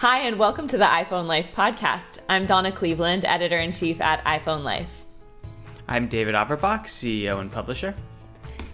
Hi, and welcome to the iPhone Life podcast. I'm Donna Cleveland, editor in chief at iPhone Life. I'm David Averbach, CEO and publisher.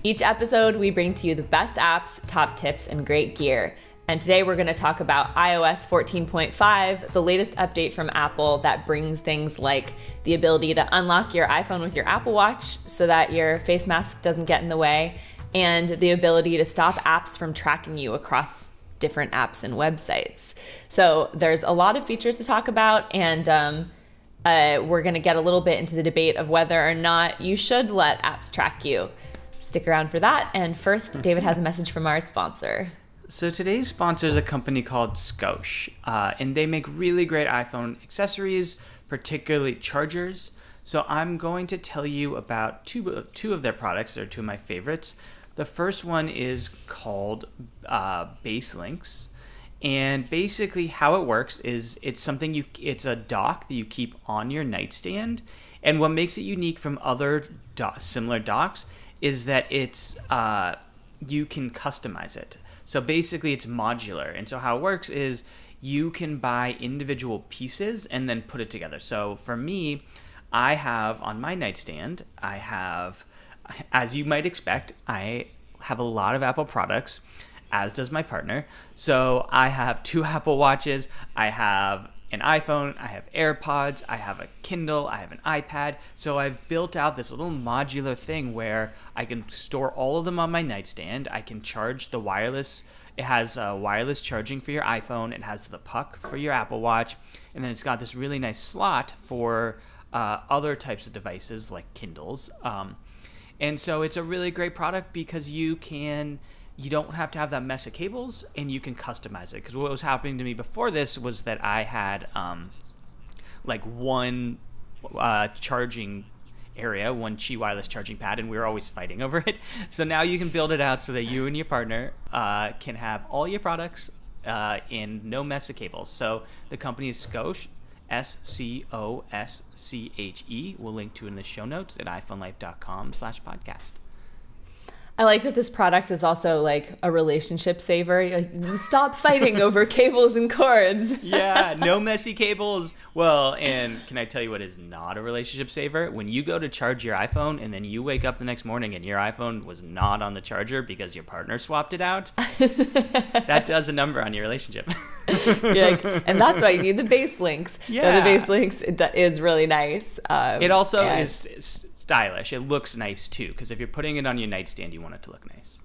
Each episode, we bring to you the best apps, top tips, and great gear. And today we're going to talk about iOS 14.5, the latest update from Apple that brings things like the ability to unlock your iPhone with your Apple Watch so that your face mask doesn't get in the way, and the ability to stop apps from tracking you across different apps and websites. So there's a lot of features to talk about, and um, uh, we're going to get a little bit into the debate of whether or not you should let apps track you. Stick around for that. And first, David has a message from our sponsor. So today's sponsor is a company called Scosche, uh, and they make really great iPhone accessories, particularly chargers. So I'm going to tell you about two two of their products. They're two of my favorites. The first one is called uh, BaseLynx, and basically how it works is it's something you it's a dock that you keep on your nightstand, and what makes it unique from other do- similar docks is that it's uh, you can customize it. So basically, it's modular. And so how it works is you can buy individual pieces and then put it together. So for me, I have on my nightstand, I have, as you might expect, I have a lot of Apple products, as does my partner. So I have two Apple Watches, I have an iPhone, I have AirPods, I have a Kindle, I have an iPad. So I've built out this little modular thing where I can store all of them on my nightstand. I can charge the wireless. It has uh, wireless charging for your iPhone. It has the puck for your Apple Watch, and then it's got this really nice slot for uh, other types of devices like Kindles. Um, and so it's a really great product because you can you don't have to have that mess of cables and you can customize it. Because what was happening to me before this was that i had um, like one uh, charging area one qi wireless charging pad and we were always fighting over it. So now you can build it out so that you and your partner uh, can have all your products uh, in no mess of cables. So the company is scosche s-c-o-s-c-h-e we'll link to in the show notes at iphonelife.com slash podcast I like that this product is also like a relationship saver. Like, stop fighting over cables and cords. yeah, no messy cables. Well, and can I tell you what is not a relationship saver? When you go to charge your iPhone and then you wake up the next morning and your iPhone was not on the charger because your partner swapped it out, that does a number on your relationship. like, and that's why you need the BaseLynx. Yeah, the BaseLynx is really nice. Um, it also and- is stylish. It looks nice too because if you're putting it on your nightstand, you want it to look nice.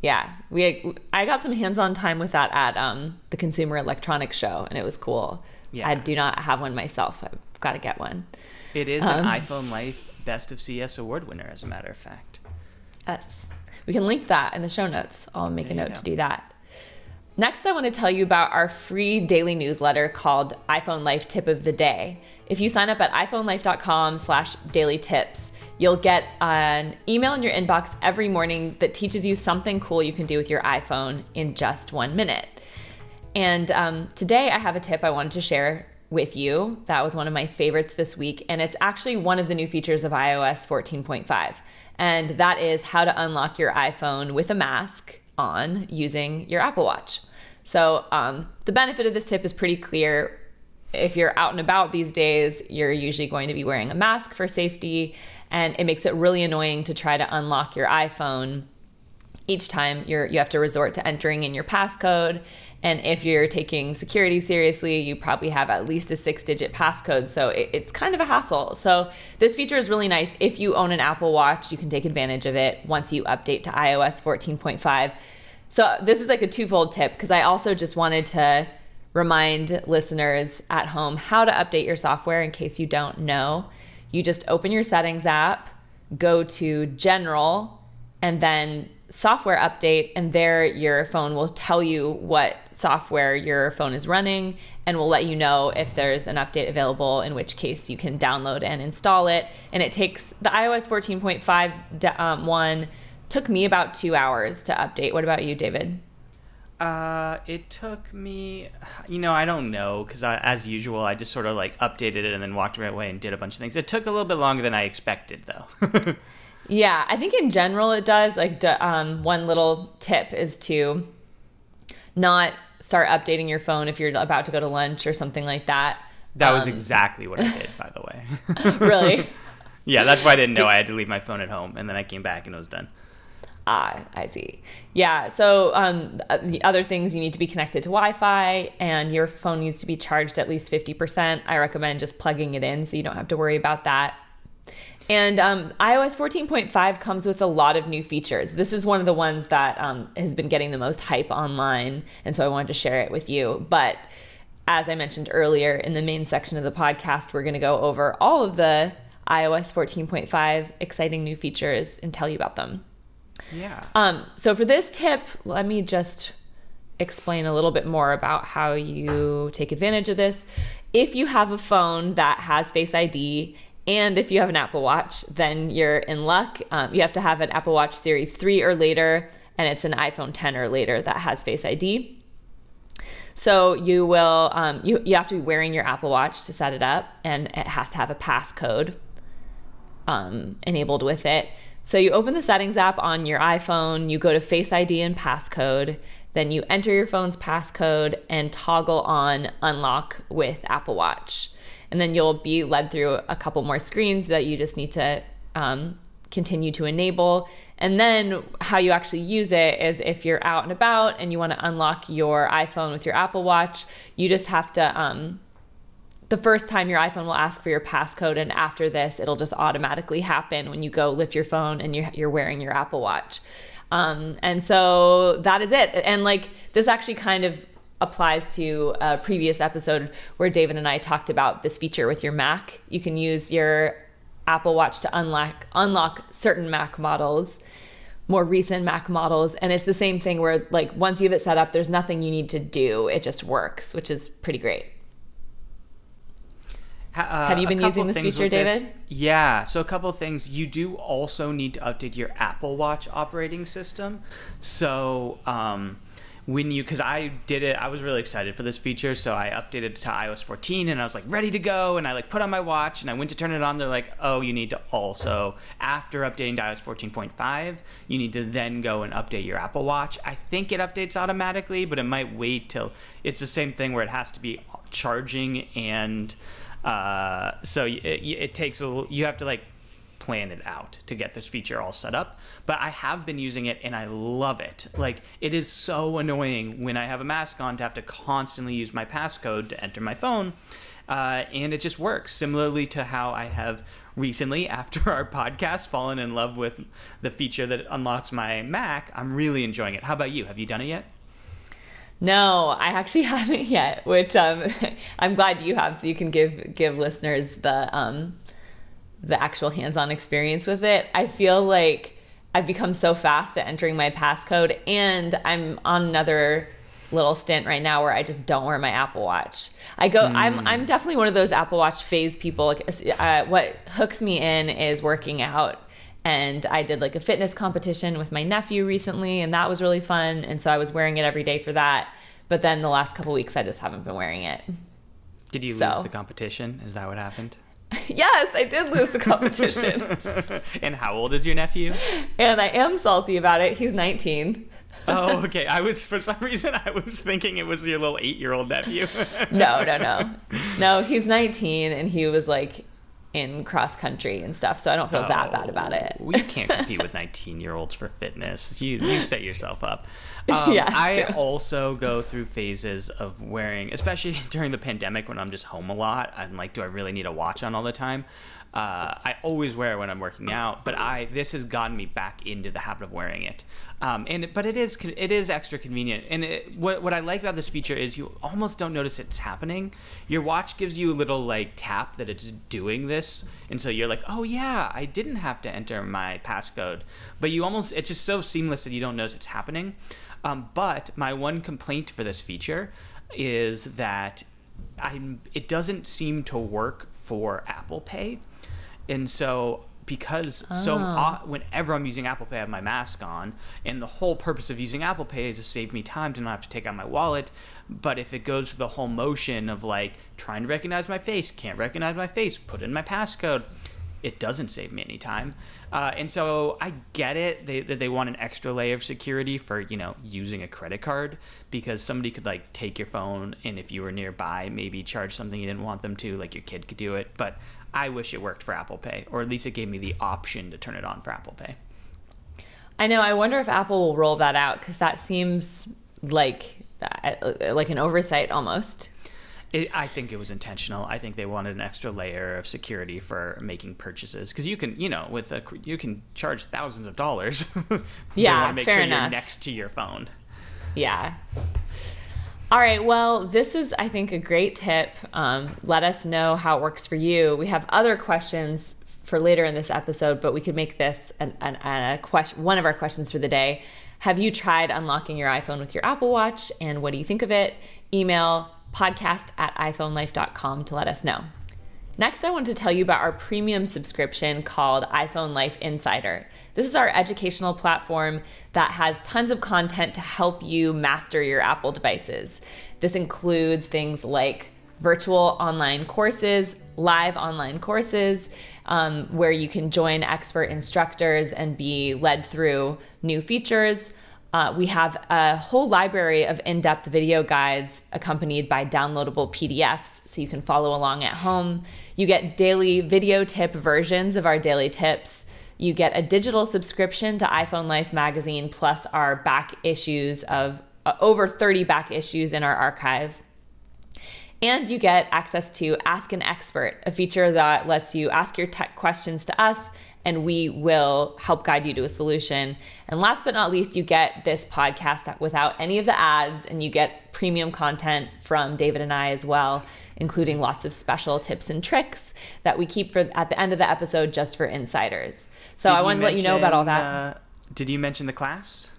Yeah, we I got some hands-on time with that at um, the Consumer Electronics Show, and it was cool. Yeah. I do not have one myself. I've got to get one. It is um, an iPhone Life Best of CES award winner, as a matter of fact. Yes, we can link that in the show notes. I'll make there a note to do that. Next, I want to tell you about our free daily newsletter called iPhone Life Tip of the Day. If you sign up at iPhoneLife.com slash daily tips, you'll get an email in your inbox every morning that teaches you something cool you can do with your iPhone in just one minute. And um, today I have a tip I wanted to share with you. That was one of my favorites this week, and it's actually one of the new features of iOS 14.5. And that is how to unlock your iPhone with a mask on using your Apple Watch. So um, the benefit of this tip is pretty clear. If you're out and about these days, you're usually going to be wearing a mask for safety, and it makes it really annoying to try to unlock your iPhone each time you're you have to resort to entering in your passcode. And if you're taking security seriously you probably have at least a six digit passcode. So it, it's kind of a hassle. So this feature is really nice. If you own an apple watch you can take advantage of it once you update to ios 14.5 so this is like a twofold tip because I also just wanted to remind listeners at home how to update your software in case you don't know. You just open your settings app, go to general, and then software update, and there your phone will tell you what software your phone is running and will let you know if there's an update available, in which case you can download and install it. And it takes the iOS 14.5 um, one took me about two hours to update. What about you, David? Uh, it took me, you know, I don't know because as usual, I just sort of like updated it and then walked right away and did a bunch of things. It took a little bit longer than I expected, though. yeah, I think in general it does. Like, um, one little tip is to not start updating your phone if you're about to go to lunch or something like that. That was um, exactly what I did, by the way. really? yeah, that's why I didn't know I had to leave my phone at home, and then I came back and it was done. Ah, I see. Yeah. So um, the other things you need to be connected to Wi-Fi, and your phone needs to be charged at least fifty percent. I recommend just plugging it in, so you don't have to worry about that. And um, iOS 14.5 comes with a lot of new features. This is one of the ones that um, has been getting the most hype online, and so I wanted to share it with you. But as I mentioned earlier in the main section of the podcast, we're going to go over all of the iOS 14.5 exciting new features and tell you about them. Yeah. Um, so for this tip, let me just explain a little bit more about how you take advantage of this. If you have a phone that has Face ID and if you have an Apple Watch, then you're in luck. Um, you have to have an Apple Watch Series 3 or later, and it's an iPhone 10 or later that has Face ID. So you will um, you you have to be wearing your Apple Watch to set it up, and it has to have a passcode um, enabled with it. So you open the settings app on your iPhone, you go to Face ID and passcode, then you enter your phone's passcode and toggle on unlock with Apple Watch. And then you'll be led through a couple more screens that you just need to um, continue to enable. And then how you actually use it is if you're out and about and you want to unlock your iPhone with your Apple Watch, you just have to. Um, the first time your iPhone will ask for your passcode, and after this, it'll just automatically happen when you go lift your phone and you're, wearing your Apple Watch. Um, and so that is it. And like this actually kind of applies to a previous episode where David and I talked about this feature with your Mac. You can use your Apple Watch to unlock unlock certain Mac models, more recent Mac models, and it's the same thing where like once you have it set up, there's nothing you need to do. It just works, which is pretty great. Uh, have you been using this feature, David? This. Yeah. So a couple things. You do also need to update your Apple Watch operating system. So um, when you because I did it, I was really excited for this feature, so I updated to iOS 14 and I was like ready to go, and I like put on my watch and I went to turn it on. They're like, oh, you need to also after updating to iOS 14.5, you need to then go and update your Apple Watch. I think it updates automatically, but it might wait till it's the same thing where it has to be charging and uh, so it, it takes a you have to like plan it out to get this feature all set up. But I have been using it and I love it. Like, it is so annoying when I have a mask on to have to constantly use my passcode to enter my phone. Uh, and it just works. Similarly to how I have recently, after our podcast, fallen in love with the feature that unlocks my Mac. I'm really enjoying it. How about you? Have you done it yet? No, I actually haven't yet, which um, I'm glad you have, so you can give give listeners the um, the actual hands-on experience with it. I feel like I've become so fast at entering my passcode, and I'm on another little stint right now where I just don't wear my Apple Watch. I go. Mm. I'm I'm definitely one of those Apple Watch phase people. Like, uh, what hooks me in is working out. And I did like a fitness competition with my nephew recently, and that was really fun. And so I was wearing it every day for that. But then the last couple weeks, I just haven't been wearing it. Did you so. lose the competition? Is that what happened? yes, I did lose the competition. and how old is your nephew? And I am salty about it. He's 19. oh, okay. I was for some reason I was thinking it was your little eight-year-old nephew. no, no, no, no. He's 19, and he was like in cross country and stuff, so I don't feel oh, that bad about it. we can't compete with 19 year olds for fitness. You you set yourself up. Um, yeah, I true. also go through phases of wearing, especially during the pandemic when I'm just home a lot. I'm like, do I really need a watch on all the time? Uh, I always wear when I'm working out, but I this has gotten me back into the habit of wearing it. Um, and but it is it is extra convenient. And it, what what I like about this feature is you almost don't notice it's happening. Your watch gives you a little like tap that it's doing this, and so you're like, oh yeah, I didn't have to enter my passcode. But you almost it's just so seamless that you don't notice it's happening. Um, but my one complaint for this feature is that I'm it doesn't seem to work for Apple Pay and so because oh. so uh, whenever I'm using Apple Pay, I have my mask on, and the whole purpose of using Apple Pay is to save me time to not have to take out my wallet. But if it goes through the whole motion of like trying to recognize my face, can't recognize my face, put in my passcode, it doesn't save me any time. Uh, and so I get it. They they want an extra layer of security for you know using a credit card because somebody could like take your phone and if you were nearby, maybe charge something you didn't want them to, like your kid could do it. But I wish it worked for Apple Pay, or at least it gave me the option to turn it on for Apple Pay. I know. I wonder if Apple will roll that out because that seems like uh, like an oversight almost. It, I think it was intentional. I think they wanted an extra layer of security for making purchases because you can, you know, with a you can charge thousands of dollars. yeah, fair sure enough. next to your phone. Yeah. All right. Well, this is, I think, a great tip. Um, let us know how it works for you. We have other questions for later in this episode, but we could make this an, an, a question, one of our questions for the day. Have you tried unlocking your iPhone with your Apple Watch, and what do you think of it? Email podcast at iPhoneLife.com to let us know. Next, I want to tell you about our premium subscription called iPhone Life Insider. This is our educational platform that has tons of content to help you master your Apple devices. This includes things like virtual online courses, live online courses, um, where you can join expert instructors and be led through new features. Uh, we have a whole library of in depth video guides accompanied by downloadable PDFs so you can follow along at home. You get daily video tip versions of our daily tips. You get a digital subscription to iPhone Life magazine plus our back issues of uh, over 30 back issues in our archive. And you get access to Ask an Expert, a feature that lets you ask your tech questions to us and we will help guide you to a solution. And last but not least, you get this podcast without any of the ads and you get premium content from David and I as well, including lots of special tips and tricks that we keep for at the end of the episode just for insiders. So did I wanted to let you know about all that. Uh, did you mention the class?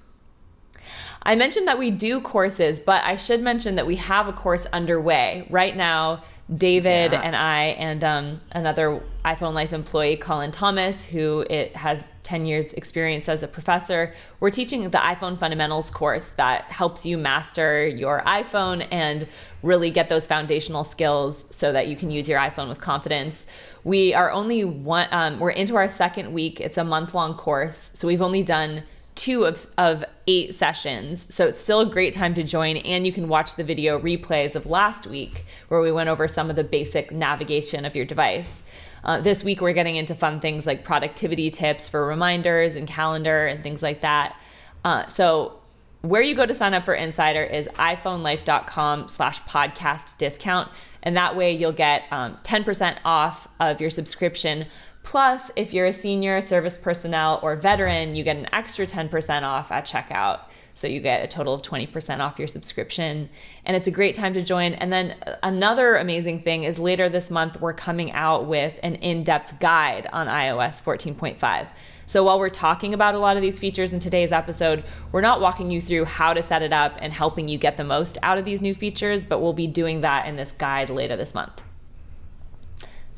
I mentioned that we do courses, but I should mention that we have a course underway right now. David yeah. and I and um, another iPhone Life employee, Colin Thomas, who it has 10 years experience as a professor, we're teaching the iPhone fundamentals course that helps you master your iPhone and really get those foundational skills so that you can use your iPhone with confidence. We are only one, um, we're into our second week. It's a month long course. So we've only done two of, of eight sessions. So it's still a great time to join. And you can watch the video replays of last week where we went over some of the basic navigation of your device. Uh, this week, we're getting into fun things like productivity tips for reminders and calendar and things like that. Uh, so where you go to sign up for Insider is iPhoneLife.com slash podcast discount. And that way you'll get um, 10% off of your subscription Plus, if you're a senior service personnel or veteran, you get an extra 10% off at checkout. So you get a total of 20% off your subscription. And it's a great time to join. And then another amazing thing is later this month, we're coming out with an in depth guide on iOS 14.5. So while we're talking about a lot of these features in today's episode, we're not walking you through how to set it up and helping you get the most out of these new features, but we'll be doing that in this guide later this month.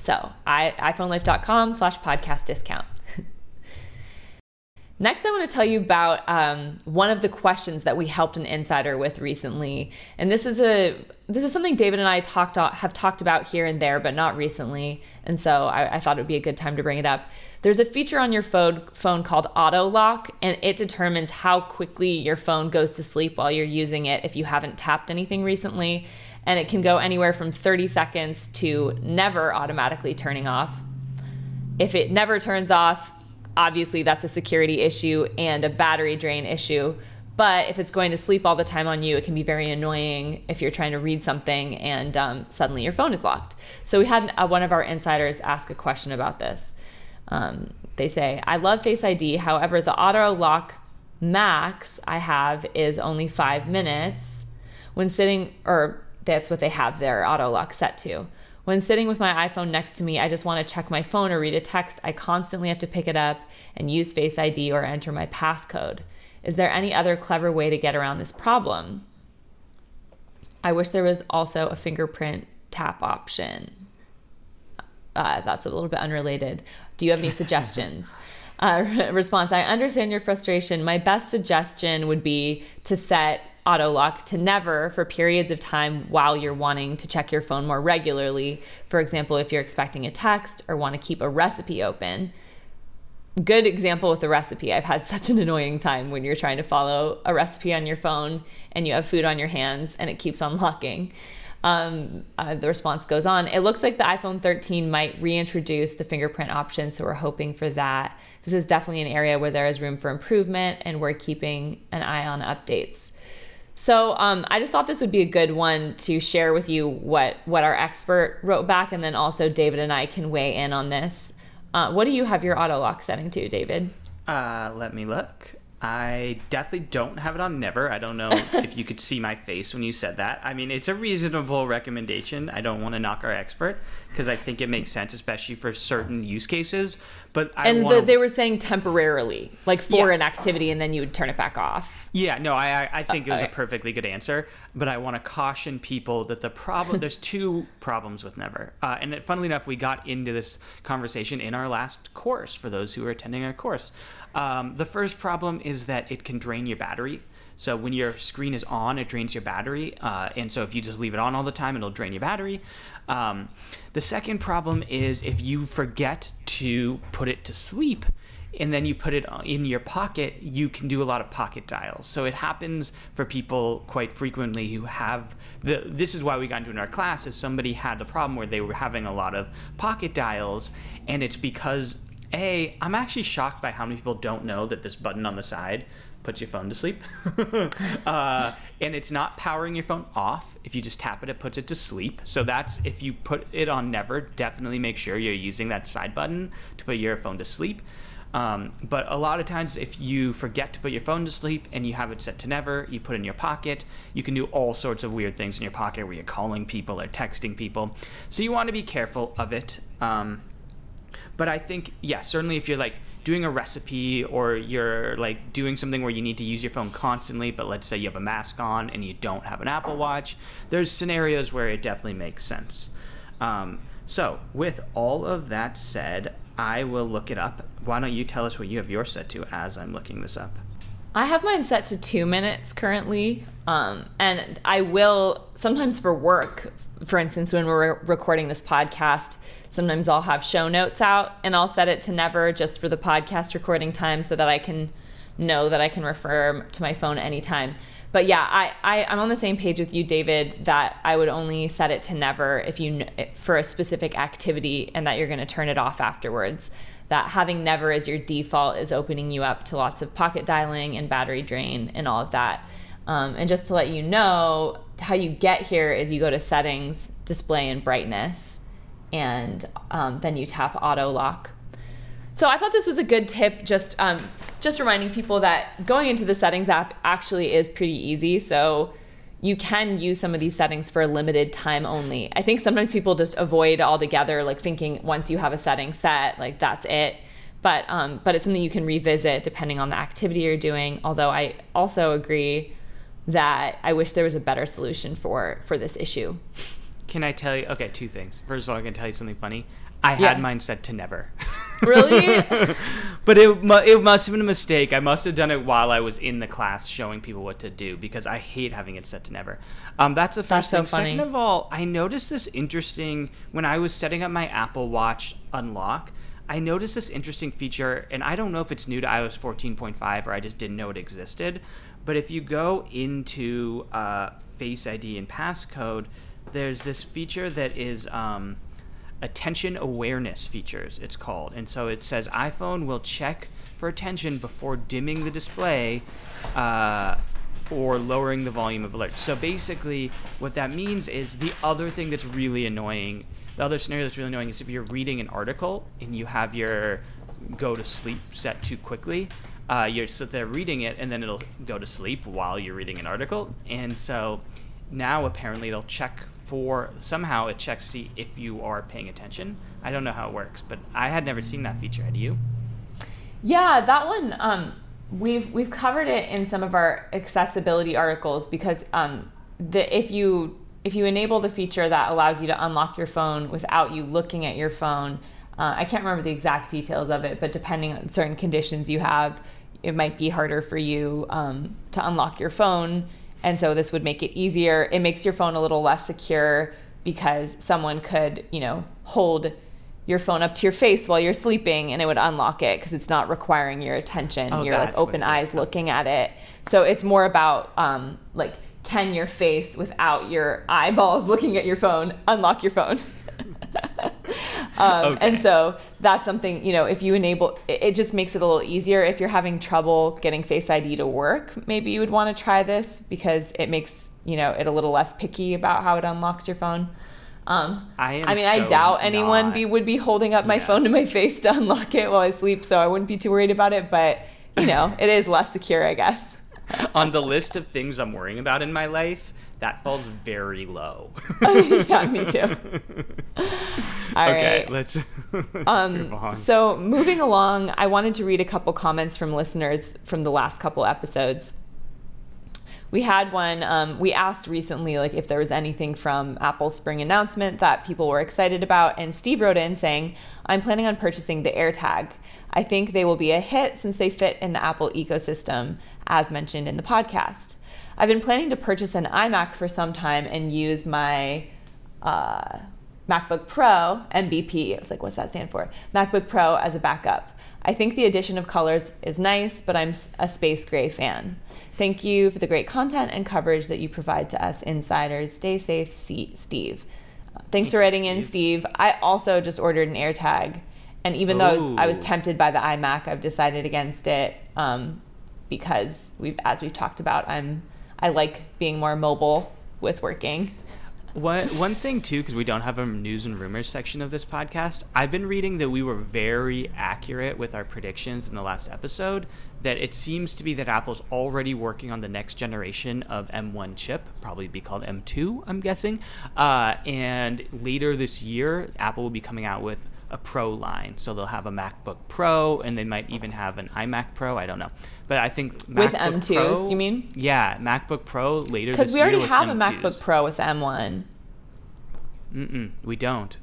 So I, iPhoneLife.com slash podcast discount. Next, I want to tell you about um, one of the questions that we helped an insider with recently, and this is a this is something David and I talked have talked about here and there, but not recently. And so I, I thought it would be a good time to bring it up. There's a feature on your phone phone called Auto Lock, and it determines how quickly your phone goes to sleep while you're using it if you haven't tapped anything recently and it can go anywhere from 30 seconds to never automatically turning off. If it never turns off, obviously that's a security issue and a battery drain issue. But if it's going to sleep all the time on you, it can be very annoying if you're trying to read something and um, suddenly your phone is locked. So we had uh, one of our insiders ask a question about this. Um, they say, I love Face ID. However, the auto lock max I have is only five minutes. When sitting, or that's what they have their auto lock set to. When sitting with my iPhone next to me, I just want to check my phone or read a text. I constantly have to pick it up and use Face ID or enter my passcode. Is there any other clever way to get around this problem? I wish there was also a fingerprint tap option. Uh, that's a little bit unrelated. Do you have any suggestions? Uh, response I understand your frustration. My best suggestion would be to set auto lock to never for periods of time while you're wanting to check your phone more regularly. For example, if you're expecting a text or want to keep a recipe open. Good example with the recipe. I've had such an annoying time when you're trying to follow a recipe on your phone and you have food on your hands and it keeps unlocking. Um, uh, the response goes on. It looks like the iPhone 13 might reintroduce the fingerprint option, so we're hoping for that. This is definitely an area where there is room for improvement, and we're keeping an eye on updates. So um, I just thought this would be a good one to share with you what what our expert wrote back, and then also David and I can weigh in on this. Uh, what do you have your auto lock setting to, David? Uh, let me look. I definitely don't have it on never. I don't know if you could see my face when you said that. I mean, it's a reasonable recommendation. I don't want to knock our expert because I think it makes sense, especially for certain use cases. But I and wanna... the, they were saying temporarily, like for yeah. an activity, and then you would turn it back off. Yeah, no, I I think it was a perfectly good answer. But I want to caution people that the problem there's two problems with never, uh, and it, funnily enough, we got into this conversation in our last course for those who are attending our course. Um, the first problem is that it can drain your battery. So when your screen is on, it drains your battery, uh, and so if you just leave it on all the time, it'll drain your battery. Um, the second problem is if you forget to put it to sleep, and then you put it in your pocket, you can do a lot of pocket dials. So it happens for people quite frequently who have the. This is why we got into in our class is somebody had a problem where they were having a lot of pocket dials, and it's because a, I'm actually shocked by how many people don't know that this button on the side puts your phone to sleep. uh, and it's not powering your phone off. If you just tap it, it puts it to sleep. So that's if you put it on never, definitely make sure you're using that side button to put your phone to sleep. Um, but a lot of times, if you forget to put your phone to sleep and you have it set to never, you put it in your pocket, you can do all sorts of weird things in your pocket where you're calling people or texting people. So you want to be careful of it. Um, but I think, yeah, certainly if you're like doing a recipe or you're like doing something where you need to use your phone constantly, but let's say you have a mask on and you don't have an Apple Watch, there's scenarios where it definitely makes sense. Um, so, with all of that said, I will look it up. Why don't you tell us what you have yours set to as I'm looking this up? I have mine set to two minutes currently. Um, and I will sometimes for work, for instance, when we're recording this podcast, Sometimes I'll have show notes out and I'll set it to never just for the podcast recording time so that I can know that I can refer to my phone anytime. But yeah, I, I I'm on the same page with you, David. That I would only set it to never if you for a specific activity, and that you're going to turn it off afterwards. That having never as your default is opening you up to lots of pocket dialing and battery drain and all of that. Um, and just to let you know, how you get here is you go to settings, display, and brightness and um, then you tap auto lock. So I thought this was a good tip, just um, just reminding people that going into the settings app actually is pretty easy. So you can use some of these settings for a limited time only. I think sometimes people just avoid altogether, like thinking once you have a setting set, like that's it. But um, but it's something you can revisit depending on the activity you're doing. Although I also agree that I wish there was a better solution for for this issue. Can I tell you? Okay, two things. First of all, I can tell you something funny. I yeah. had mine set to never. Really? but it it must have been a mistake. I must have done it while I was in the class showing people what to do because I hate having it set to never. Um, that's the first that's thing. So Second of all, I noticed this interesting when I was setting up my Apple Watch unlock. I noticed this interesting feature, and I don't know if it's new to iOS 14.5 or I just didn't know it existed. But if you go into uh, Face ID and passcode, there's this feature that is um, attention awareness features. It's called, and so it says iPhone will check for attention before dimming the display. Uh, or lowering the volume of alerts. So basically, what that means is the other thing that's really annoying, the other scenario that's really annoying is if you're reading an article and you have your go to sleep set too quickly, uh, you're sit there reading it and then it'll go to sleep while you're reading an article. And so now apparently it'll check for somehow it checks to see if you are paying attention. I don't know how it works, but I had never seen that feature. Had you? Yeah, that one. Um, we've we've covered it in some of our accessibility articles because um, the if you if you enable the feature that allows you to unlock your phone without you looking at your phone, uh, I can't remember the exact details of it, but depending on certain conditions you have, it might be harder for you um, to unlock your phone And so this would make it easier. It makes your phone a little less secure because someone could, you know, hold your phone up to your face while you're sleeping and it would unlock it because it's not requiring your attention. Oh, you're like open eyes is. looking at it. So it's more about um, like can your face without your eyeballs looking at your phone unlock your phone. Um, And so that's something, you know, if you enable, it, it just makes it a little easier. If you're having trouble getting Face ID to work, maybe you would want to try this because it makes, you know, it a little less picky about how it unlocks your phone. Um, I am I mean, I doubt anyone not- be, would be holding up my Yeah. phone to my face to unlock it while I sleep, so I wouldn't be too worried about it. But, you know, it is less secure, I guess. on the list of things I'm worrying about in my life, that falls very low. yeah, me too. All okay, right. let's, let's move Um, on. so moving along, I wanted to read a couple comments from listeners from the last couple episodes. We had one. Um, we asked recently, like, if there was anything from Apple's spring announcement that people were excited about, and Steve wrote in saying, "I'm planning on purchasing the AirTag. I think they will be a hit since they fit in the Apple ecosystem, as mentioned in the podcast. I've been planning to purchase an iMac for some time and use my." Uh, MacBook Pro, MBP. I was like, what's that stand for? MacBook Pro as a backup. I think the addition of colors is nice, but I'm a space gray fan. Thank you for the great content and coverage that you provide to us insiders. Stay safe, Steve. Uh, Thanks for you, writing in, Steve. Steve. I also just ordered an AirTag, and even though I was, I was tempted by the iMac, I've decided against it um, because we've, as we've talked about, I'm I like being more mobile with working. One, one thing too, because we don't have a news and rumors section of this podcast, I've been reading that we were very accurate with our predictions in the last episode. That it seems to be that Apple's already working on the next generation of M1 chip, probably be called M2, I'm guessing. Uh, and later this year, Apple will be coming out with a Pro line. So they'll have a MacBook Pro, and they might even have an iMac Pro. I don't know, but I think With M2s, Pro- you mean? Yeah, MacBook Pro later Because we already have a M2s. MacBook Pro with M1. Mm-mm, we don't.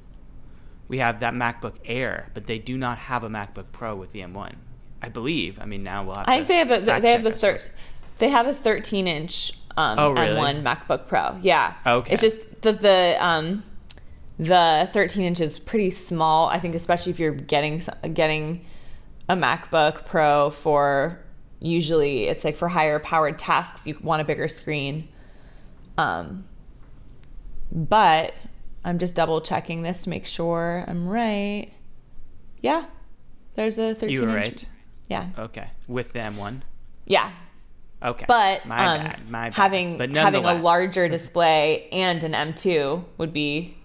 We have that MacBook Air, but they do not have a MacBook Pro with the M1. I believe. I mean, now we'll have. I think they have a they have the third they have a 13 inch um, Oh, really? M1 MacBook Pro. Yeah. Okay. It's just the the um the 13 inch is pretty small. I think especially if you're getting getting a MacBook Pro for usually it's like for higher powered tasks you want a bigger screen. Um but I'm just double checking this to make sure I'm right. Yeah. There's a 13 You were inch. right. Yeah. Okay, with the M1. Yeah. Okay. But my um, bad. My bad. having but having a larger display and an M2 would be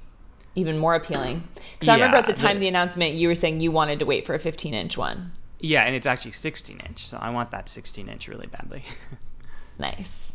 even more appealing. Because I remember at the time the- the announcement, you were saying you wanted to wait for a 15 inch one. Yeah, and it's actually 16 inch, so I want that 16 inch really badly. Nice.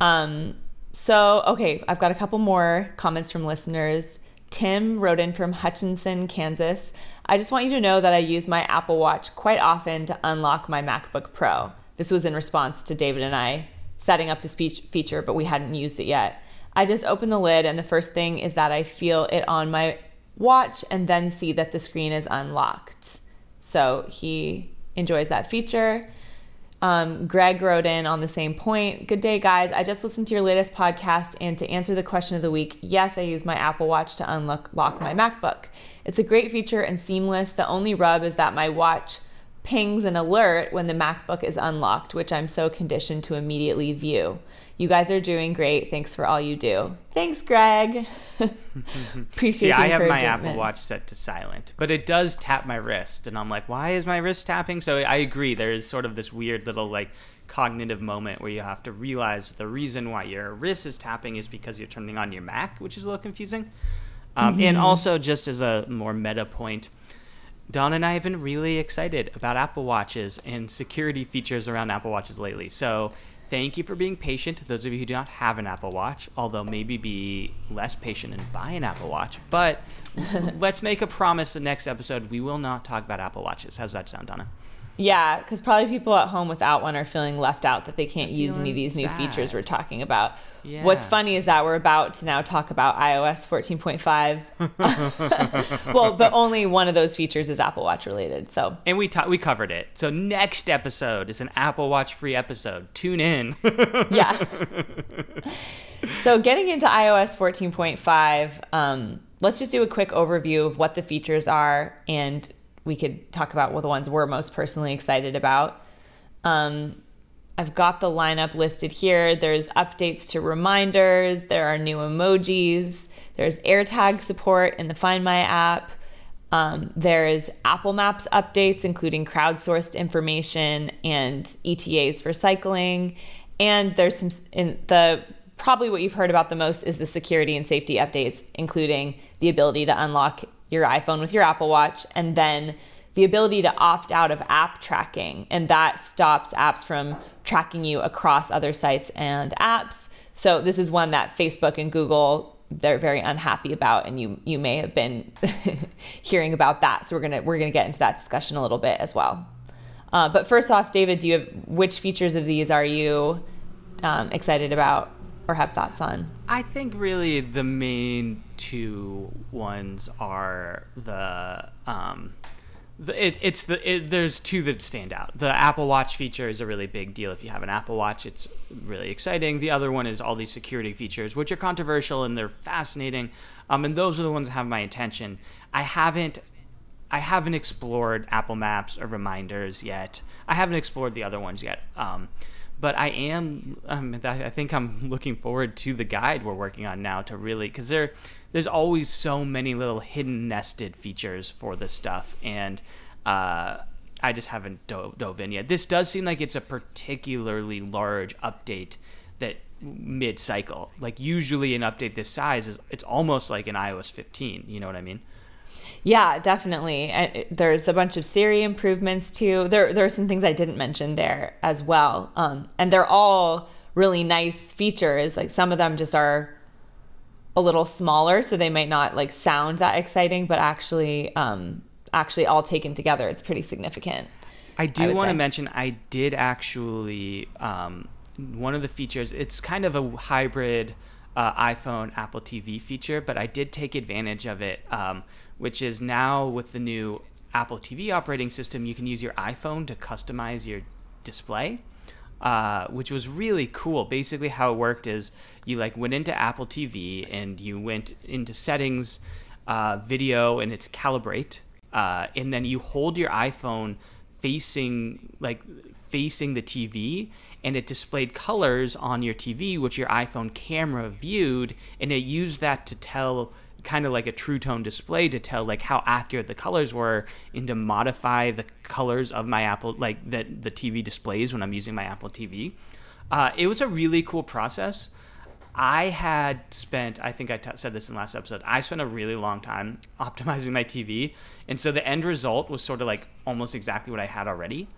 Um, so, okay, I've got a couple more comments from listeners. Tim wrote in from Hutchinson, Kansas. I just want you to know that I use my Apple Watch quite often to unlock my MacBook Pro. This was in response to David and I setting up this feat- feature, but we hadn't used it yet. I just open the lid, and the first thing is that I feel it on my watch and then see that the screen is unlocked. So he enjoys that feature. Um, Greg wrote in on the same point. Good day, guys. I just listened to your latest podcast, and to answer the question of the week, yes, I use my Apple Watch to unlock lock my MacBook. It's a great feature and seamless. The only rub is that my watch pings an alert when the MacBook is unlocked, which I'm so conditioned to immediately view. You guys are doing great. Thanks for all you do. Thanks, Greg. Appreciate yeah, I have my. Apple Watch set to silent, but it does tap my wrist, and I'm like, why is my wrist tapping? So I agree. There is sort of this weird little like cognitive moment where you have to realize the reason why your wrist is tapping is because you're turning on your Mac, which is a little confusing. Um, Mm-hmm. And also, just as a more meta point, Don and I have been really excited about Apple Watches and security features around Apple Watches lately. So thank you for being patient. Those of you who do not have an Apple Watch, although maybe be less patient and buy an Apple Watch. But let's make a promise the next episode we will not talk about Apple Watches. How's that sound, Donna? Yeah, because probably people at home without one are feeling left out that they can't use any of these new features we're talking about. What's funny is that we're about to now talk about iOS 14.5. well, but only one of those features is Apple Watch related. So, And we ta- we covered it. So next episode is an Apple Watch free episode. Tune in. yeah. so, getting into iOS 14.5, um, let's just do a quick overview of what the features are, and we could talk about what the ones we're most personally excited about. Um, I've got the lineup listed here. There's updates to reminders, there are new emojis, there's AirTag support in the Find My app. Um, there's Apple Maps updates, including crowdsourced information and ETAs for cycling. And there's some in the probably what you've heard about the most is the security and safety updates, including the ability to unlock your iPhone with your Apple Watch and then the ability to opt out of app tracking. And that stops apps from tracking you across other sites and apps. So this is one that Facebook and Google they're very unhappy about and you you may have been hearing about that so we're gonna we're gonna get into that discussion a little bit as well uh, but first off david do you have which features of these are you um, excited about or have thoughts on I think really the main two ones are the um, the, it, it's the it, there's two that stand out. The Apple Watch feature is a really big deal. If you have an Apple Watch, it's really exciting. The other one is all these security features, which are controversial and they're fascinating. Um, and those are the ones that have my attention. I haven't I haven't explored Apple Maps or reminders yet. I haven't explored the other ones yet. Um, but I am. Um, I think I'm looking forward to the guide we're working on now to really because there, there's always so many little hidden nested features for this stuff, and uh, I just haven't dove, dove in yet. This does seem like it's a particularly large update that mid cycle. Like usually an update this size is it's almost like an iOS 15. You know what I mean? Yeah, definitely. And There's a bunch of Siri improvements too. There, there are some things I didn't mention there as well. Um, and they're all really nice features. Like some of them just are a little smaller, so they might not like sound that exciting, but actually, um, actually all taken together, it's pretty significant. I do want to mention I did actually um, one of the features. It's kind of a hybrid uh, iPhone Apple TV feature, but I did take advantage of it, um, which is now with the new Apple TV operating system, you can use your iPhone to customize your display. Uh, which was really cool. Basically, how it worked is you like went into Apple TV and you went into settings, uh, video, and it's calibrate, uh, and then you hold your iPhone facing like facing the TV and it displayed colors on your TV which your iPhone camera viewed and it used that to tell kind of like a true tone display to tell like how accurate the colors were and to modify the colors of my Apple like that the TV displays when I'm using my Apple TV. Uh, it was a really cool process. I had spent, I think I said this in the last episode, I spent a really long time optimizing my TV. And so the end result was sort of like almost exactly what I had already.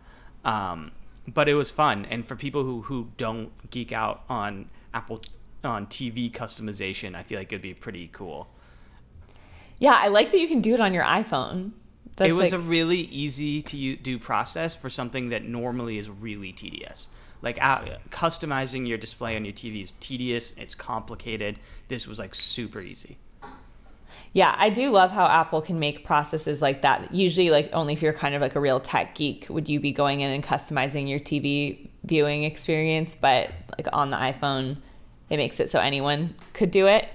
Um, but it was fun. And for people who, who don't geek out on Apple, on TV customization, I feel like it'd be pretty cool. Yeah, I like that you can do it on your iPhone. That's it was like, a really easy to do process for something that normally is really tedious. Like uh, customizing your display on your TV is tedious. It's complicated. This was like super easy. Yeah, I do love how Apple can make processes like that. Usually, like only if you're kind of like a real tech geek would you be going in and customizing your TV viewing experience, but like on the iPhone, it makes it so anyone could do it.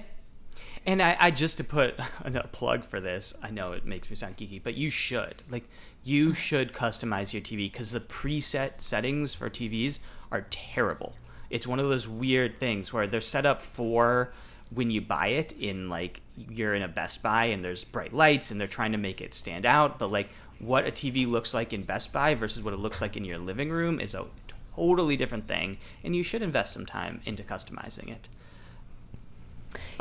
And I, I just to put a plug for this, I know it makes me sound geeky, but you should like you should customize your TV because the preset settings for TVs are terrible. It's one of those weird things where they're set up for when you buy it in like you're in a Best Buy and there's bright lights and they're trying to make it stand out, but like what a TV looks like in Best Buy versus what it looks like in your living room is a totally different thing, and you should invest some time into customizing it.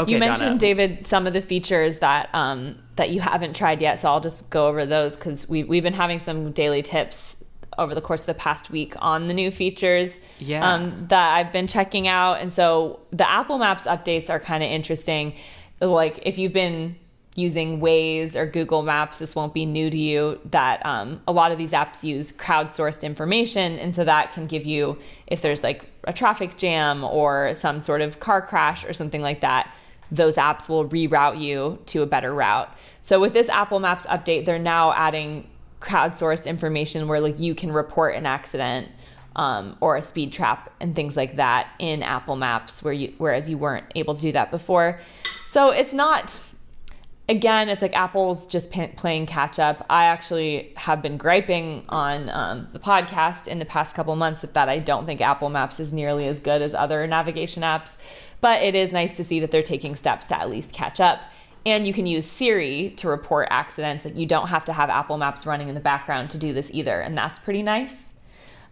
You mentioned Donna. David some of the features that um, that you haven't tried yet, so I'll just go over those because we we've been having some daily tips over the course of the past week on the new features Yeah. um, that I've been checking out, and so the Apple Maps updates are kind of interesting. Like if you've been using Waze or Google Maps, this won't be new to you, that um, a lot of these apps use crowdsourced information. And so that can give you, if there's like a traffic jam or some sort of car crash or something like that, those apps will reroute you to a better route. So with this Apple Maps update, they're now adding crowdsourced information where like you can report an accident um, or a speed trap and things like that in Apple Maps, where you whereas you weren't able to do that before. So it's not. Again, it's like Apple's just p- playing catch up. I actually have been griping on um, the podcast in the past couple months that I don't think Apple Maps is nearly as good as other navigation apps. But it is nice to see that they're taking steps to at least catch up. And you can use Siri to report accidents. Like you don't have to have Apple Maps running in the background to do this either, and that's pretty nice.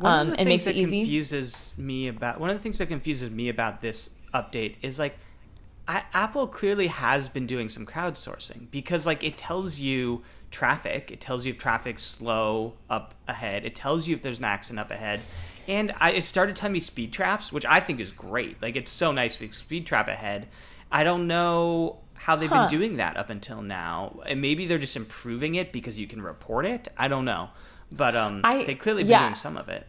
Um, and makes it easy. confuses me about one of the things that confuses me about this update is like I, Apple clearly has been doing some crowdsourcing because like it tells you traffic, it tells you if traffic's slow up ahead, it tells you if there's an accident up ahead. And I, it started telling me speed traps, which I think is great. Like it's so nice to speed trap ahead. I don't know how they've huh. been doing that up until now. And maybe they're just improving it because you can report it. I don't know. But um, I, they clearly been doing some of it.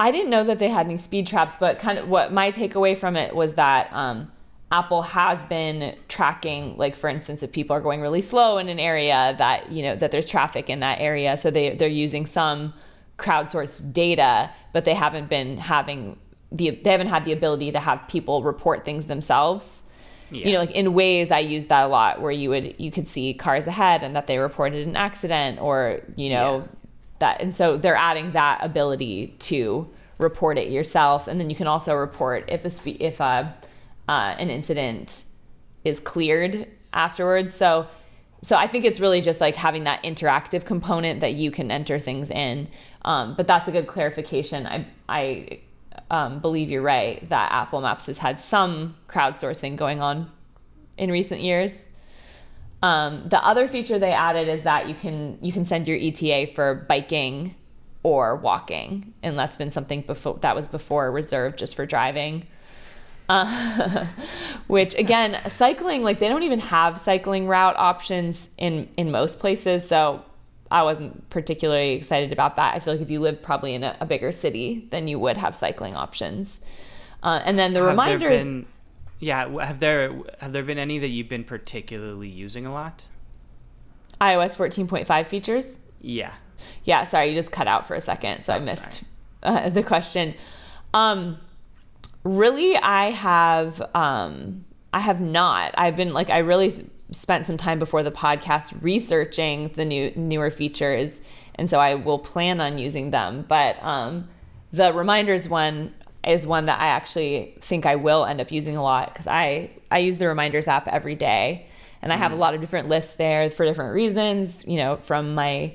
I didn't know that they had any speed traps, but kind of what my takeaway from it was that um, Apple has been tracking, like for instance, if people are going really slow in an area that you know that there's traffic in that area, so they they're using some crowdsourced data, but they haven't been having the they haven't had the ability to have people report things themselves. Yeah. You know, like in Waze I use that a lot, where you would you could see cars ahead and that they reported an accident, or you know yeah that and so they're adding that ability to report it yourself and then you can also report if a if a uh, an incident is cleared afterwards. So so i think it's really just like having that interactive component that you can enter things in. Um, but that's a good clarification. I i um, believe you're right that apple maps has had some crowdsourcing going on in recent years. Um, the other feature they added is that you can you can send your ETA for biking or walking, and that's been something before that was before reserved just for driving. Uh, which again, cycling like they don't even have cycling route options in in most places, so I wasn't particularly excited about that. I feel like if you live probably in a, a bigger city, then you would have cycling options. Uh, and then the have reminders. Been, yeah, have there have there been any that you've been particularly using a lot? iOS 14.5 features? Yeah. Yeah, sorry, you just cut out for a second, so oh, I missed uh, the question. Um really I have um I have not. I've been like I really spent some time before the podcast researching the new newer features and so I will plan on using them, but um the reminders one is one that I actually think I will end up using a lot because I I use the reminders app every day, and I have a lot of different lists there for different reasons. You know, from my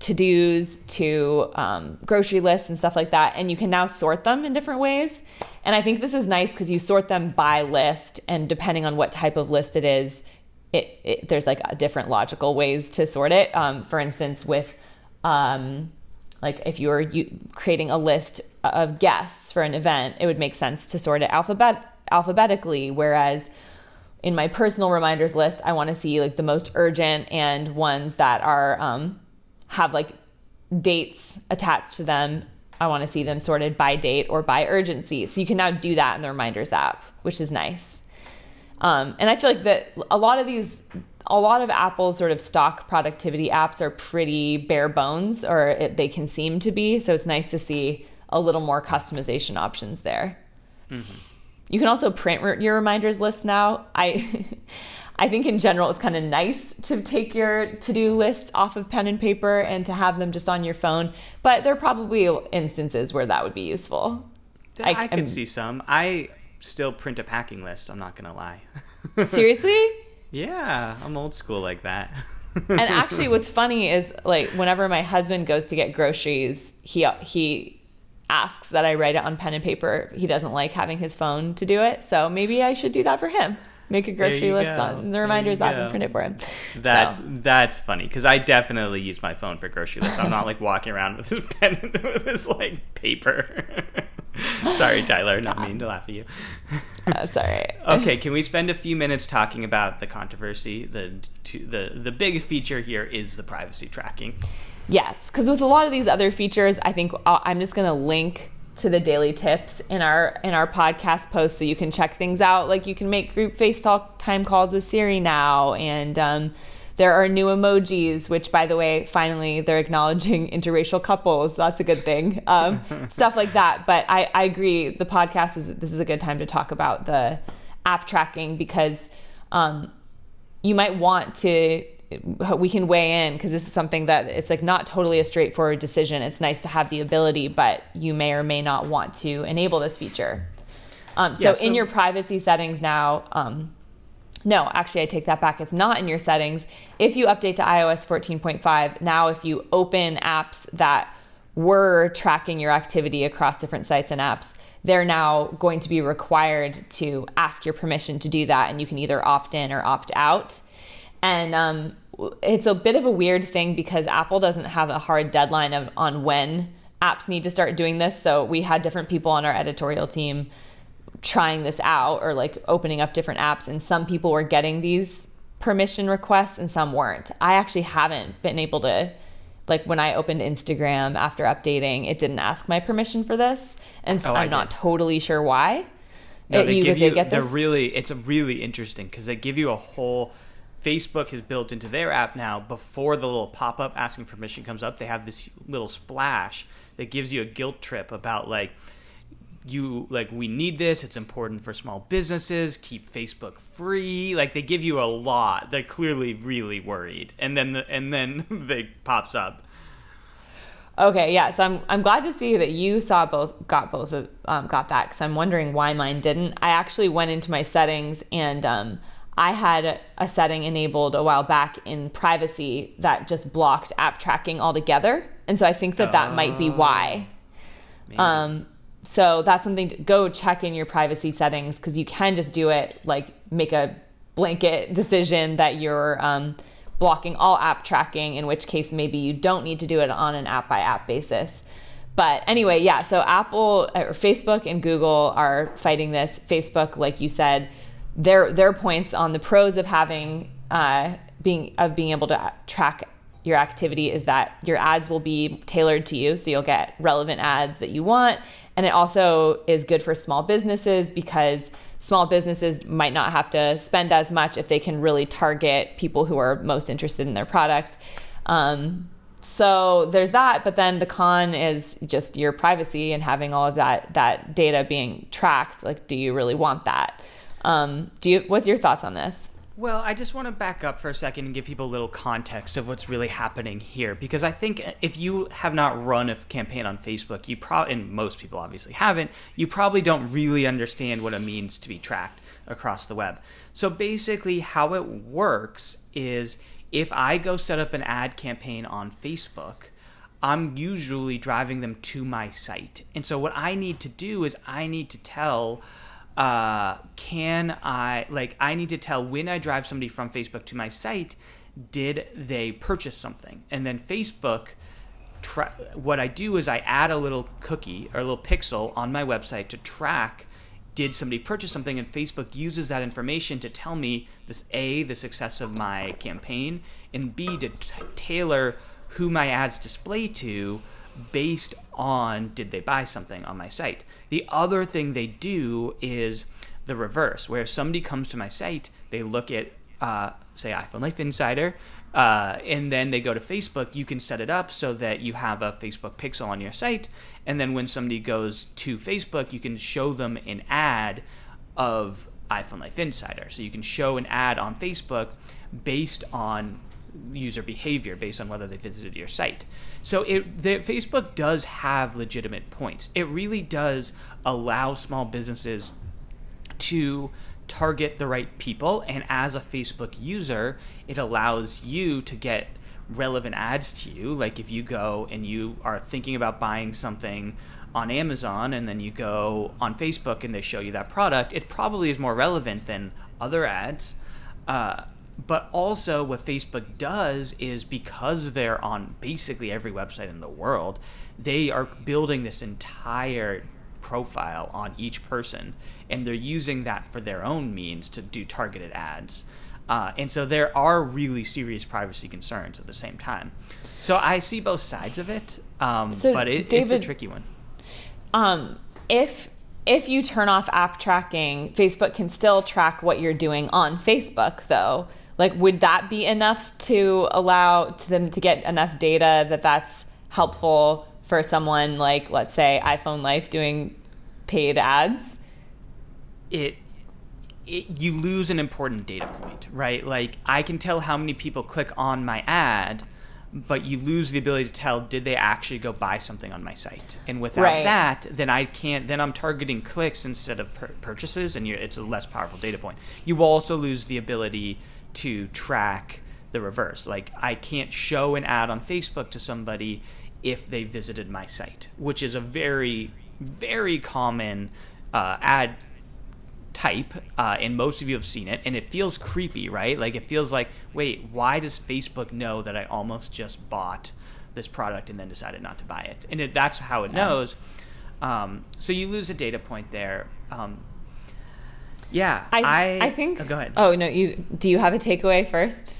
to dos to um, grocery lists and stuff like that, and you can now sort them in different ways. And I think this is nice because you sort them by list, and depending on what type of list it is, it, it there's like different logical ways to sort it. Um, for instance, with um, like if you were creating a list of guests for an event, it would make sense to sort it alphabet alphabetically. Whereas in my personal reminders list, I want to see like the most urgent and ones that are um, have like dates attached to them. I want to see them sorted by date or by urgency. So you can now do that in the reminders app, which is nice. Um, and I feel like that a lot of these a lot of Apple's sort of stock productivity apps are pretty bare bones, or it, they can seem to be. So it's nice to see a little more customization options there. Mm-hmm. You can also print your reminders list now. I, I think in general it's kind of nice to take your to-do lists off of pen and paper and to have them just on your phone. But there are probably instances where that would be useful. I, I could see some. I still print a packing list. I'm not gonna lie. Seriously? Yeah, I'm old school like that. and actually, what's funny is like whenever my husband goes to get groceries, he uh, he asks that I write it on pen and paper. He doesn't like having his phone to do it, so maybe I should do that for him. Make a grocery list go. on the reminders app and print it for him. That's so. that's funny because I definitely use my phone for grocery lists. I'm not like walking around with this pen with his like paper. Sorry, Tyler, not mean to laugh at you. That's all right. okay, can we spend a few minutes talking about the controversy? The the the big feature here is the privacy tracking. Yes, because with a lot of these other features, I think uh, I'm just going to link to the daily tips in our in our podcast post so you can check things out. Like you can make group FaceTime calls with Siri now, and um, there are new emojis, which, by the way, finally they're acknowledging interracial couples. That's a good thing. Um, stuff like that. But I, I agree. The podcast is this is a good time to talk about the app tracking because um, you might want to. We can weigh in because this is something that it's like not totally a straightforward decision. It's nice to have the ability, but you may or may not want to enable this feature. Um, so, yeah, so, in your privacy settings now, um, no, actually, I take that back. It's not in your settings. If you update to iOS 14.5, now if you open apps that were tracking your activity across different sites and apps, they're now going to be required to ask your permission to do that. And you can either opt in or opt out. And um, it's a bit of a weird thing because Apple doesn't have a hard deadline of, on when apps need to start doing this. So we had different people on our editorial team trying this out or like opening up different apps and some people were getting these permission requests and some weren't. I actually haven't been able to like when I opened Instagram after updating, it didn't ask my permission for this, and oh, I'm not totally sure why. No, they you, give you. They they're really. It's really interesting because they give you a whole. Facebook has built into their app now. Before the little pop up asking permission comes up, they have this little splash that gives you a guilt trip about like you like we need this it's important for small businesses keep facebook free like they give you a lot they're clearly really worried and then the, and then they pops up okay yeah so i'm i'm glad to see that you saw both got both of um, got that because i'm wondering why mine didn't i actually went into my settings and um, I had a setting enabled a while back in privacy that just blocked app tracking altogether. And so I think that that might be why. Um, so that's something to go check in your privacy settings because you can just do it like make a blanket decision that you're um, blocking all app tracking in which case maybe you don't need to do it on an app by app basis but anyway yeah so apple or facebook and google are fighting this facebook like you said their their points on the pros of having uh, being of being able to track your activity is that your ads will be tailored to you so you'll get relevant ads that you want and it also is good for small businesses because small businesses might not have to spend as much if they can really target people who are most interested in their product. Um, so there's that, but then the con is just your privacy and having all of that that data being tracked. Like, do you really want that? Um, do you? What's your thoughts on this? Well, I just want to back up for a second and give people a little context of what's really happening here because I think if you have not run a campaign on Facebook, you probably and most people obviously haven't, you probably don't really understand what it means to be tracked across the web. So basically how it works is if I go set up an ad campaign on Facebook, I'm usually driving them to my site. And so what I need to do is I need to tell uh, can I like I need to tell when I drive somebody from Facebook to my site, did they purchase something? And then Facebook tra- what I do is I add a little cookie or a little pixel on my website to track did somebody purchase something and Facebook uses that information to tell me this A the success of my campaign and B to tailor who my ads display to based on did they buy something on my site. The other thing they do is the reverse, where if somebody comes to my site, they look at, uh, say, iPhone Life Insider, uh, and then they go to Facebook, you can set it up so that you have a Facebook pixel on your site. And then when somebody goes to Facebook, you can show them an ad of iPhone Life Insider. So you can show an ad on Facebook based on user behavior, based on whether they visited your site. So it the, Facebook does have legitimate points. It really does allow small businesses to target the right people and as a Facebook user, it allows you to get relevant ads to you. Like if you go and you are thinking about buying something on Amazon and then you go on Facebook and they show you that product, it probably is more relevant than other ads. Uh, but also what Facebook does is because they're on basically every website in the world, they are building this entire profile on each person, and they're using that for their own means to do targeted ads. Uh, and so there are really serious privacy concerns at the same time. So I see both sides of it, um, so but it, David, it's a tricky one. Um, if if you turn off app tracking, Facebook can still track what you're doing on Facebook, though. Like, would that be enough to allow to them to get enough data that that's helpful for someone like, let's say, iPhone Life doing paid ads? It it, you lose an important data point, right? Like I can tell how many people click on my ad, but you lose the ability to tell did they actually go buy something on my site. And without right. that, then I can't. Then I'm targeting clicks instead of pur- purchases, and it's a less powerful data point. You also lose the ability to track the reverse. Like I can't show an ad on Facebook to somebody if they visited my site, which is a very, very common uh, ad type, uh, and most of you have seen it, and it feels creepy, right? Like it feels like, wait, why does Facebook know that I almost just bought this product and then decided not to buy it? And it, that's how it knows. Um, so you lose a data point there. Um, yeah, I, I, I think. Oh, go ahead. Oh no, you do you have a takeaway first?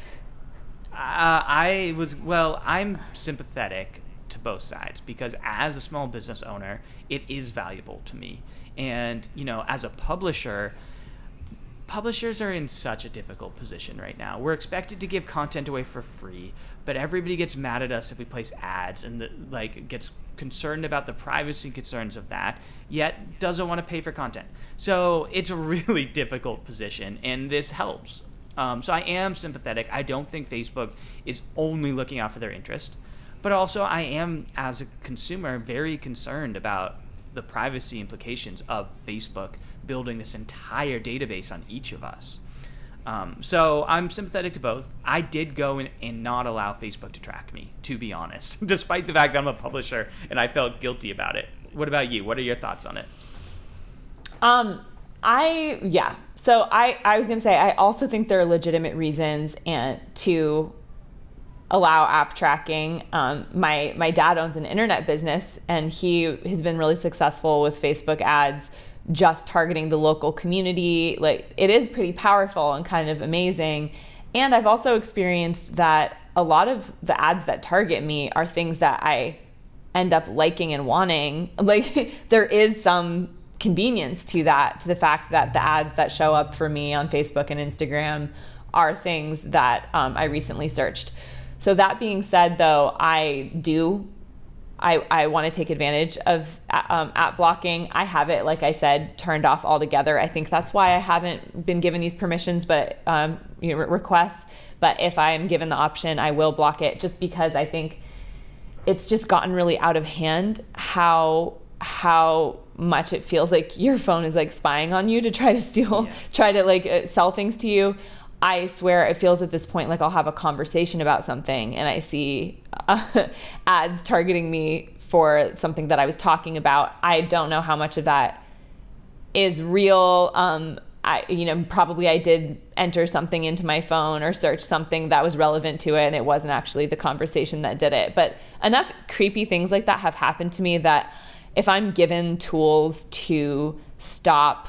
Uh, I was well. I'm sympathetic to both sides because as a small business owner, it is valuable to me and, you know, as a publisher, publishers are in such a difficult position right now. We're expected to give content away for free, but everybody gets mad at us if we place ads and the, like gets concerned about the privacy concerns of that, yet doesn't want to pay for content. So it's a really difficult position, and this helps. Um, so I am sympathetic. I don't think Facebook is only looking out for their interest, but also I am, as a consumer, very concerned about the privacy implications of Facebook building this entire database on each of us. Um, so I'm sympathetic to both. I did go in and not allow Facebook to track me, to be honest, despite the fact that I'm a publisher and I felt guilty about it. What about you? What are your thoughts on it? Um, I yeah. So I I was gonna say I also think there are legitimate reasons and to allow app tracking. Um, my my dad owns an internet business, and he has been really successful with Facebook ads, just targeting the local community. Like it is pretty powerful and kind of amazing. And I've also experienced that a lot of the ads that target me are things that I end up liking and wanting. Like there is some convenience to that, to the fact that the ads that show up for me on Facebook and Instagram are things that um, I recently searched. So that being said, though, I do. I, I want to take advantage of um, app blocking. I have it, like I said, turned off altogether. I think that's why I haven't been given these permissions, but um, you know, requests. But if I am given the option, I will block it, just because I think it's just gotten really out of hand how how much it feels like your phone is like spying on you to try to steal, yeah. try to like uh, sell things to you. I swear it feels at this point like I'll have a conversation about something and I see uh, ads targeting me for something that I was talking about. I don't know how much of that is real. Um, I, you know, probably I did enter something into my phone or search something that was relevant to it, and it wasn't actually the conversation that did it. But enough creepy things like that have happened to me that if I'm given tools to stop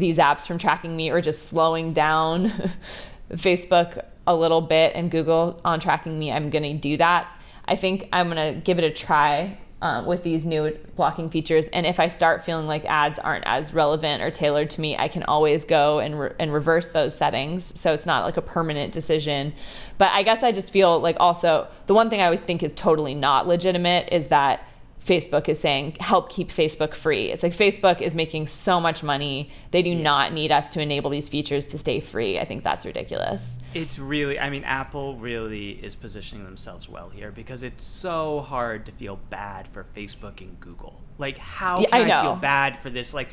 these apps from tracking me or just slowing down Facebook a little bit and Google on tracking me, I'm going to do that. I think I'm going to give it a try um, with these new blocking features. And if I start feeling like ads aren't as relevant or tailored to me, I can always go and, re- and reverse those settings. So it's not like a permanent decision. But I guess I just feel like also the one thing I always think is totally not legitimate is that Facebook is saying, help keep Facebook free. It's like Facebook is making so much money. They do yeah. not need us to enable these features to stay free. I think that's ridiculous. It's really, I mean, Apple really is positioning themselves well here because it's so hard to feel bad for Facebook and Google. Like, how can yeah, I, I feel bad for this? Like,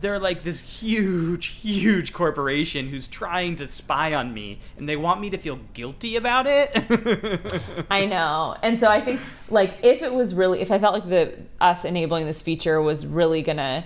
they're like this huge, huge corporation who's trying to spy on me, and they want me to feel guilty about it. I know, and so I think like if it was really, if I felt like the us enabling this feature was really gonna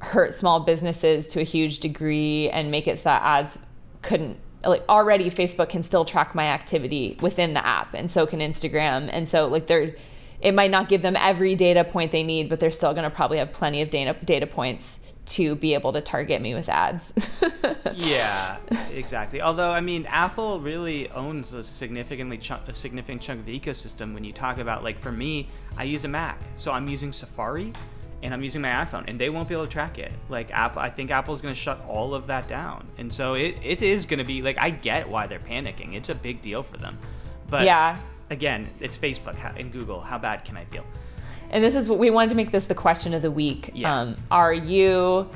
hurt small businesses to a huge degree and make it so that ads couldn't like already Facebook can still track my activity within the app, and so can Instagram, and so like they're it might not give them every data point they need, but they're still going to probably have plenty of data data points to be able to target me with ads. yeah, exactly. Although I mean, Apple really owns a significantly chunk, a significant chunk of the ecosystem. When you talk about like, for me, I use a Mac, so I'm using Safari, and I'm using my iPhone, and they won't be able to track it. Like Apple, I think Apple's going to shut all of that down, and so it, it is going to be like I get why they're panicking. It's a big deal for them, but yeah, again, it's Facebook and Google. How bad can I feel? And this is what we wanted to make this the question of the week. Yeah. Um, are you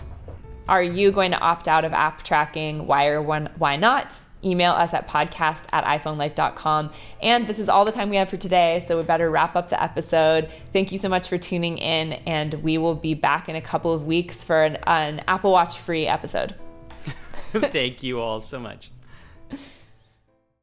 are you going to opt out of app tracking? Why or when, why not? Email us at podcast at iPhoneLife.com. And this is all the time we have for today, so we better wrap up the episode. Thank you so much for tuning in, and we will be back in a couple of weeks for an, an Apple Watch free episode. Thank you all so much.